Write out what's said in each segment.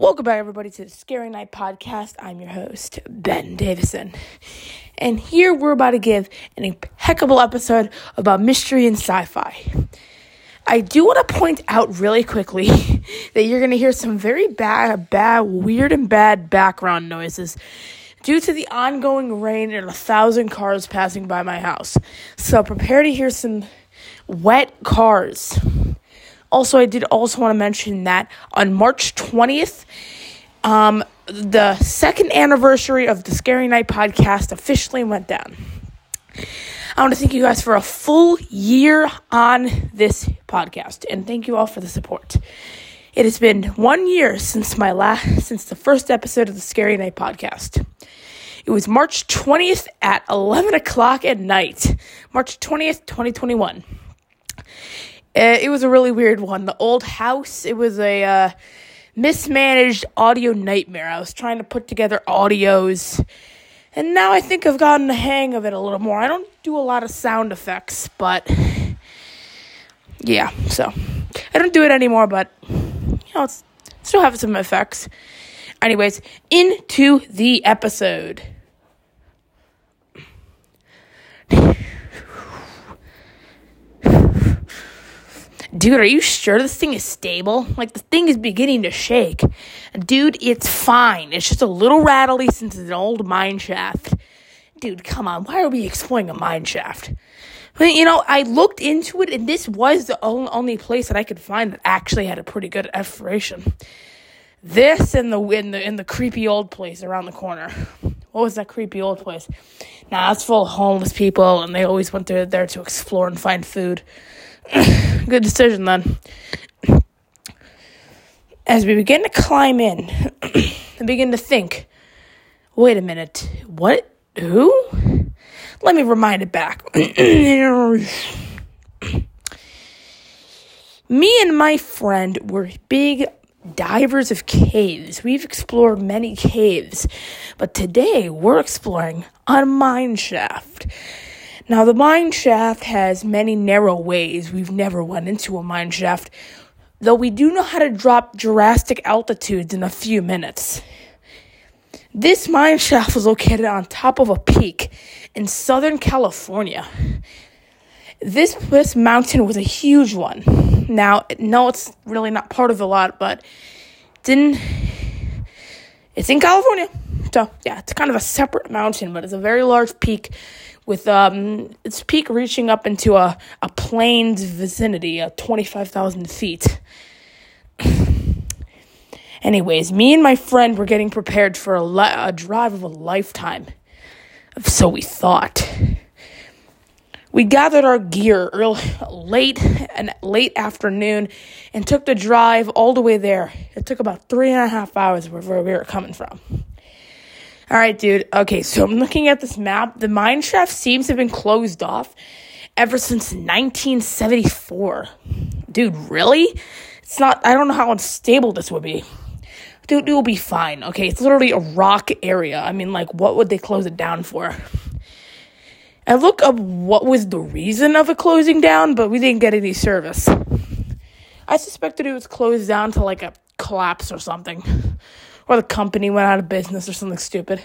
Welcome back, everybody, to the Scary Night Podcast. I'm your host, Ben Davison. And here we're about to give an impeccable episode about mystery and sci fi. I do want to point out really quickly that you're going to hear some very bad, bad, weird, and bad background noises due to the ongoing rain and a thousand cars passing by my house. So prepare to hear some wet cars. Also, I did also want to mention that on March 20th, um, the second anniversary of the Scary Night podcast officially went down. I want to thank you guys for a full year on this podcast, and thank you all for the support. It has been one year since my last, since the first episode of the Scary Night podcast. It was March 20th at 11 o'clock at night, March 20th, 2021. Uh, it was a really weird one. The old house, it was a uh, mismanaged audio nightmare. I was trying to put together audios, and now I think I've gotten the hang of it a little more. I don't do a lot of sound effects, but yeah, so I don't do it anymore, but you know, it's still have some effects. Anyways, into the episode. Dude, are you sure this thing is stable? Like, the thing is beginning to shake. Dude, it's fine. It's just a little rattly since it's an old mine shaft. Dude, come on. Why are we exploring a mine shaft? you know, I looked into it, and this was the only place that I could find that actually had a pretty good exploration. This and the in the in the creepy old place around the corner. What was that creepy old place? Nah, it's full of homeless people, and they always went there there to explore and find food. Good decision then. As we begin to climb in, I begin to think, wait a minute, what? Who? Let me remind it back. Me and my friend were big divers of caves. We've explored many caves, but today we're exploring a mine shaft. Now, the mine shaft has many narrow ways. We've never went into a mine shaft, though we do know how to drop drastic altitudes in a few minutes. This mine shaft was located on top of a peak in Southern California. This, this mountain was a huge one. Now, no, it's really not part of the lot, but didn't. It's in California. So, yeah, it's kind of a separate mountain, but it's a very large peak with um, its peak reaching up into a, a plains vicinity of 25,000 feet. Anyways, me and my friend were getting prepared for a, li- a drive of a lifetime. So we thought. We gathered our gear early, late and late afternoon and took the drive all the way there. It took about three and a half hours where we were coming from. All right, dude. Okay, so I'm looking at this map. The mine shaft seems to have been closed off ever since 1974. Dude, really? It's not, I don't know how unstable this would be. Dude, it will be fine. Okay, it's literally a rock area. I mean, like, what would they close it down for? I look up what was the reason of it closing down, but we didn't get any service. I suspected it was closed down to like a collapse or something or the company went out of business or something stupid.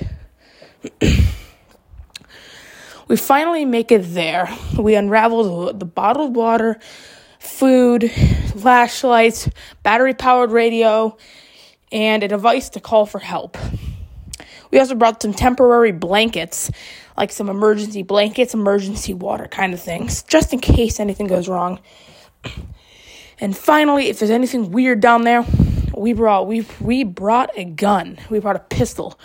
we finally make it there. We unravel the bottled water, food, flashlights, battery powered radio, and a device to call for help. We also brought some temporary blankets, like some emergency blankets, emergency water kind of things, just in case anything goes wrong. And finally, if there's anything weird down there, we brought we we brought a gun. We brought a pistol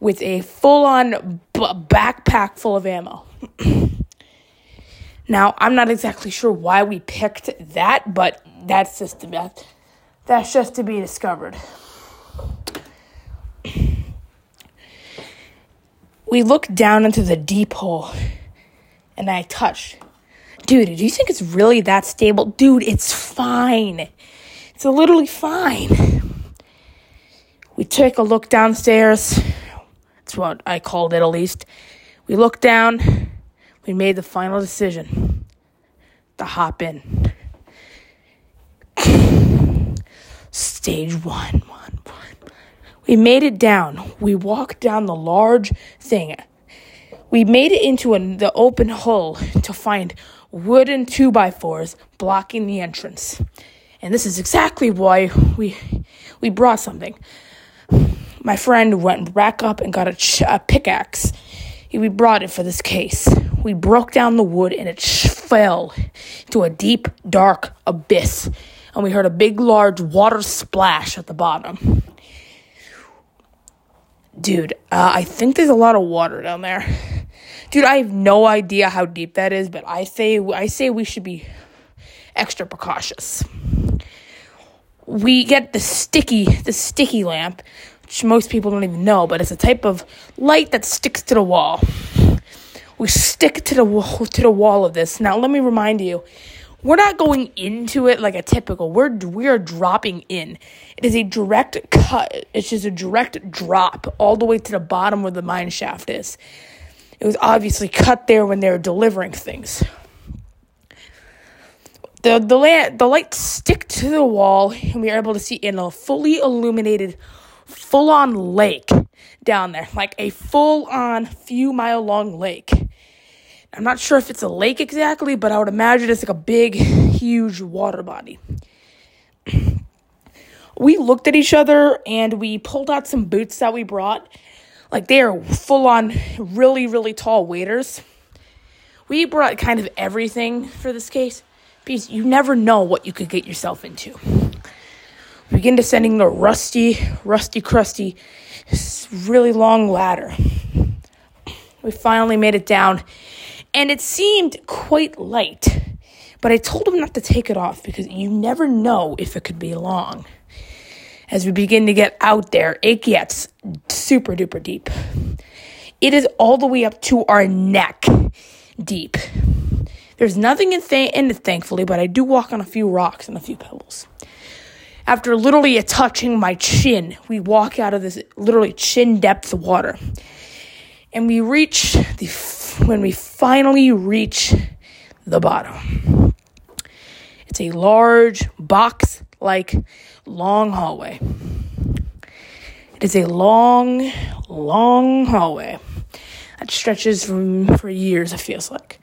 with a full-on b- backpack full of ammo. now, I'm not exactly sure why we picked that, but that's just to, that's just to be discovered. We looked down into the deep hole and I touched. Dude, do you think it's really that stable? Dude, it's fine. It's literally fine. We took a look downstairs. That's what I called it, at least. We looked down. We made the final decision to hop in. Stage one, one, one. We made it down. We walked down the large thing. We made it into a, the open hull to find wooden two by fours blocking the entrance. And this is exactly why we we brought something. My friend went back up and got a, ch- a pickaxe. We brought it for this case. We broke down the wood and it sh- fell into a deep, dark abyss. And we heard a big, large water splash at the bottom. Dude, uh, I think there's a lot of water down there. Dude, I have no idea how deep that is, but I say I say we should be extra precautious. We get the sticky the sticky lamp, which most people don't even know, but it's a type of light that sticks to the wall. We stick to the wall to the wall of this. Now, let me remind you, we're not going into it like a typical. We're we are dropping in. It is a direct cut. It's just a direct drop all the way to the bottom where the mine shaft is. It was obviously cut there when they were delivering things. The the land the lights stick to the wall and we are able to see in a fully illuminated full on lake down there. Like a full on few mile long lake. I'm not sure if it's a lake exactly, but I would imagine it's like a big, huge water body. we looked at each other and we pulled out some boots that we brought. Like they are full on, really, really tall waders. We brought kind of everything for this case because you never know what you could get yourself into. Begin descending the rusty, rusty, crusty, really long ladder. We finally made it down and it seemed quite light. But I told him not to take it off because you never know if it could be long. As we begin to get out there, it gets super duper deep. It is all the way up to our neck deep. There's nothing in, th- in it, thankfully, but I do walk on a few rocks and a few pebbles. After literally touching my chin, we walk out of this literally chin depth water. And we reach the when we finally reach the bottom. It's a large box like long hallway. It is a long, long hallway that stretches from, for years, it feels like.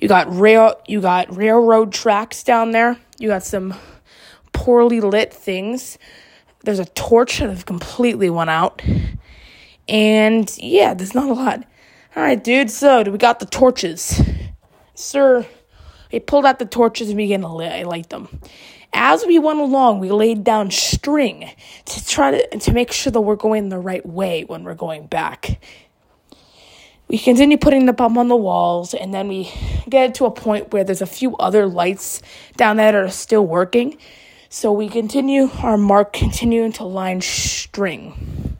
You got rail you got railroad tracks down there. You got some poorly lit things. There's a torch that has completely went out. And yeah, there's not a lot. All right, dude. So, do we got the torches? Sir, we pulled out the torches and began to light them. As we went along, we laid down string to try to to make sure that we're going the right way when we're going back. We continue putting the up on the walls, and then we get to a point where there's a few other lights down there that are still working. So we continue our mark, continuing to line string.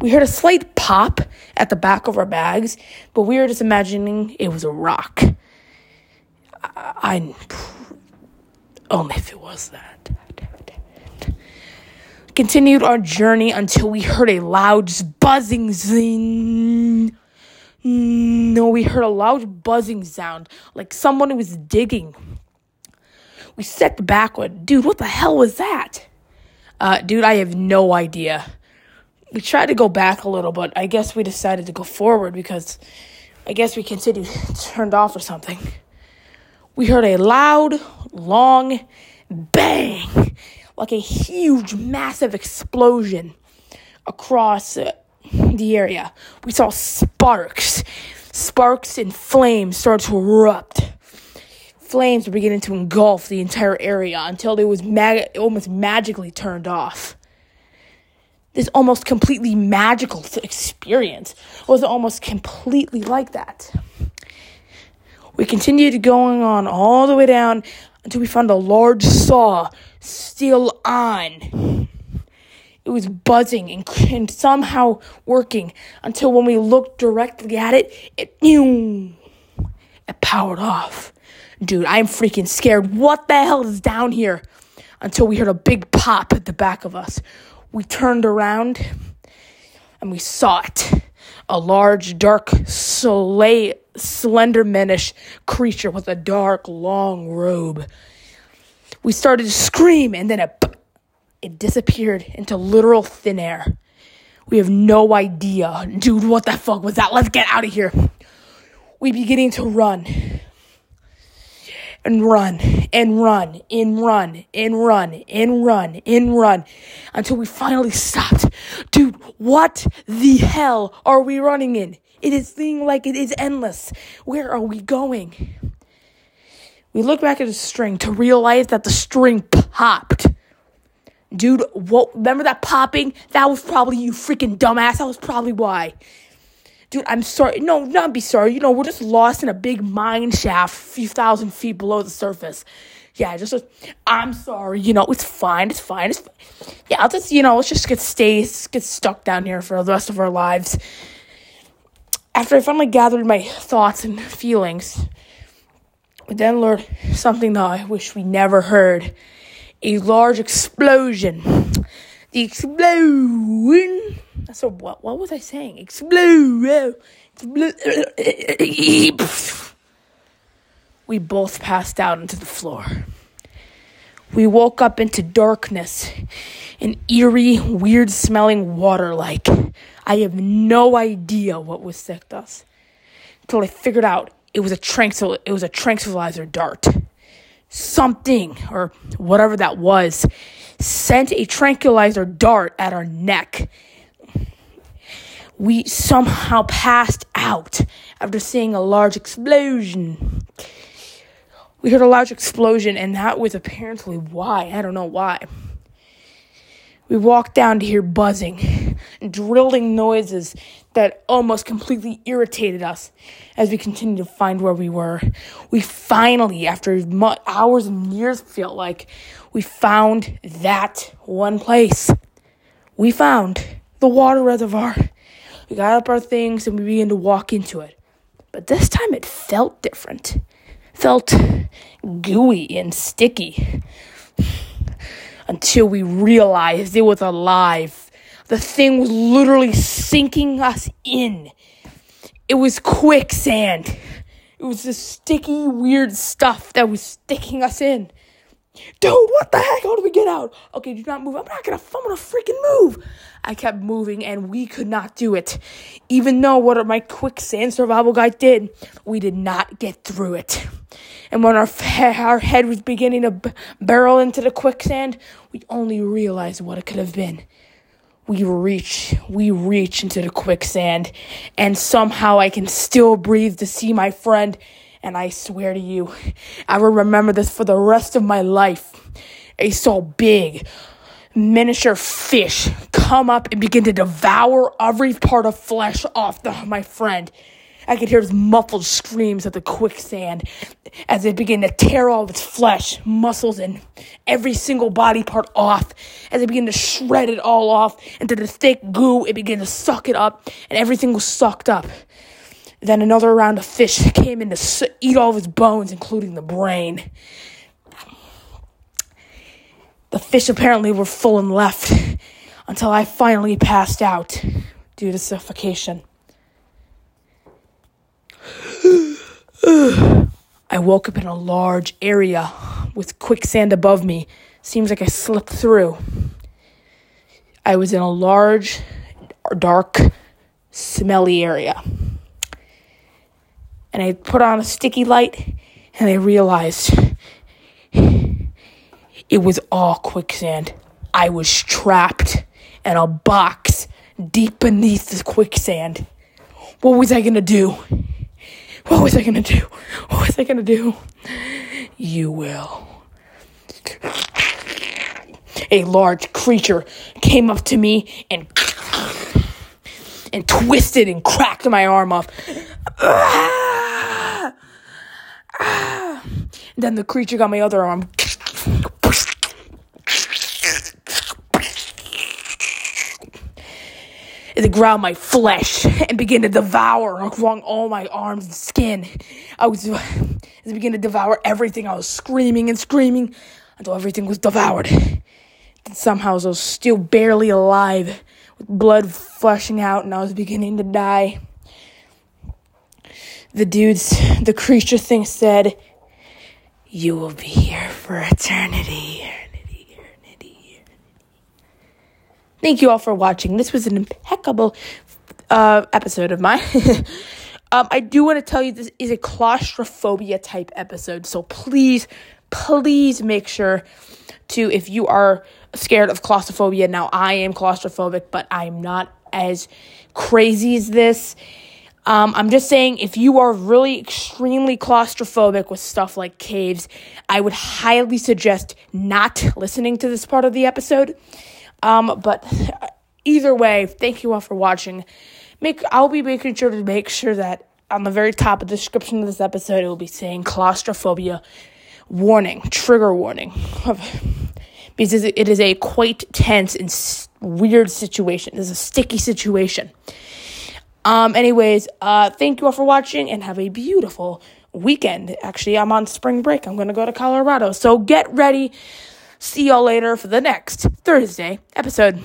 We heard a slight pop at the back of our bags, but we were just imagining it was a rock. I, I only if it was that. Continued our journey until we heard a loud buzzing zing. No, we heard a loud buzzing sound, like someone was digging. We stepped backward. Dude, what the hell was that? Uh, dude, I have no idea we tried to go back a little, but I guess we decided to go forward because I guess we continued turned off or something. We heard a loud, long bang, like a huge, massive explosion across uh, the area. We saw sparks. Sparks and flames start to erupt. Flames were beginning to engulf the entire area until it was mag- almost magically turned off this almost completely magical experience was almost completely like that. We continued going on all the way down until we found a large saw still on. It was buzzing and, and somehow working until when we looked directly at it, it it powered off. Dude, I'm freaking scared. What the hell is down here? Until we heard a big pop at the back of us. We turned around and we saw it a large, dark, slay, slendermanish creature with a dark, long robe. We started to scream, and then it, it disappeared into literal thin air. We have no idea. Dude, what the fuck was that? Let's get out of here. We beginning to run. And run, and run, and run, and run, and run, and run, until we finally stopped. Dude, what the hell are we running in? It is seeming like it is endless. Where are we going? We look back at the string to realize that the string popped. Dude, what remember that popping? That was probably you freaking dumbass. That was probably why. Dude, I'm sorry. No, not be sorry. You know, we're just lost in a big mine shaft, a few thousand feet below the surface. Yeah, just, I'm sorry. You know, it's fine. It's fine. It's fine. Yeah, I'll just, you know, let's just get stay, get stuck down here for the rest of our lives. After I finally gathered my thoughts and feelings, we then learned something that I wish we never heard a large explosion. The explosion. So what? What was I saying? Explode. we both passed out into the floor. We woke up into darkness, an eerie, weird smelling water like. I have no idea what was sicked us. Until I figured out it was a tranquil it was a tranquilizer dart something or whatever that was sent a tranquilizer dart at our neck. We somehow passed out after seeing a large explosion. We heard a large explosion, and that was apparently why. I don't know why. We walked down to hear buzzing and drilling noises that almost completely irritated us as we continued to find where we were. We finally, after hours and years, felt like we found that one place. We found the water reservoir. We got up our things and we began to walk into it. But this time it felt different. Felt gooey and sticky until we realized it was alive. The thing was literally sinking us in. It was quicksand. It was this sticky, weird stuff that was sticking us in. Dude, what the heck? How do we get out? Okay, do not move. I'm not gonna, I'm gonna freaking move. I kept moving and we could not do it. Even though what my quicksand survival guide did, we did not get through it. And when our, our head was beginning to b- barrel into the quicksand, we only realized what it could have been. We reach, we reach into the quicksand, and somehow I can still breathe to see my friend. And I swear to you, I will remember this for the rest of my life. I saw big, miniature fish come up and begin to devour every part of flesh off the, my friend. I could hear his muffled screams of the quicksand as it began to tear all of its flesh, muscles, and every single body part off. As it began to shred it all off into the thick goo, it began to suck it up, and everything was sucked up. Then another round of fish came in to eat all of his bones, including the brain. The fish apparently were full and left until I finally passed out due to suffocation. I woke up in a large area with quicksand above me. Seems like I slipped through. I was in a large, dark, smelly area. And I put on a sticky light and I realized it was all quicksand. I was trapped in a box deep beneath the quicksand. What was I gonna do? What was I gonna do? What was I gonna do? You will. A large creature came up to me and and twisted and cracked my arm off. Ah! Then the creature got my other arm it ground my flesh and began to devour along all my arms and skin. I was, it began to devour everything. I was screaming and screaming until everything was devoured. Then somehow I was still barely alive, with blood flushing out, and I was beginning to die. The dudes, the creature thing said, You will be here for eternity. thank you all for watching. This was an impeccable uh, episode of mine. um, I do want to tell you this is a claustrophobia type episode, so please, please make sure to if you are scared of claustrophobia. Now, I am claustrophobic, but I'm not as crazy as this. Um, I'm just saying, if you are really extremely claustrophobic with stuff like caves, I would highly suggest not listening to this part of the episode. Um, but either way, thank you all for watching. Make I'll be making sure to make sure that on the very top of the description of this episode, it will be saying claustrophobia warning, trigger warning, because it is a quite tense and weird situation. It's a sticky situation. Um, anyways, uh, thank you all for watching and have a beautiful weekend. Actually, I'm on spring break. I'm going to go to Colorado. So get ready. See y'all later for the next Thursday episode.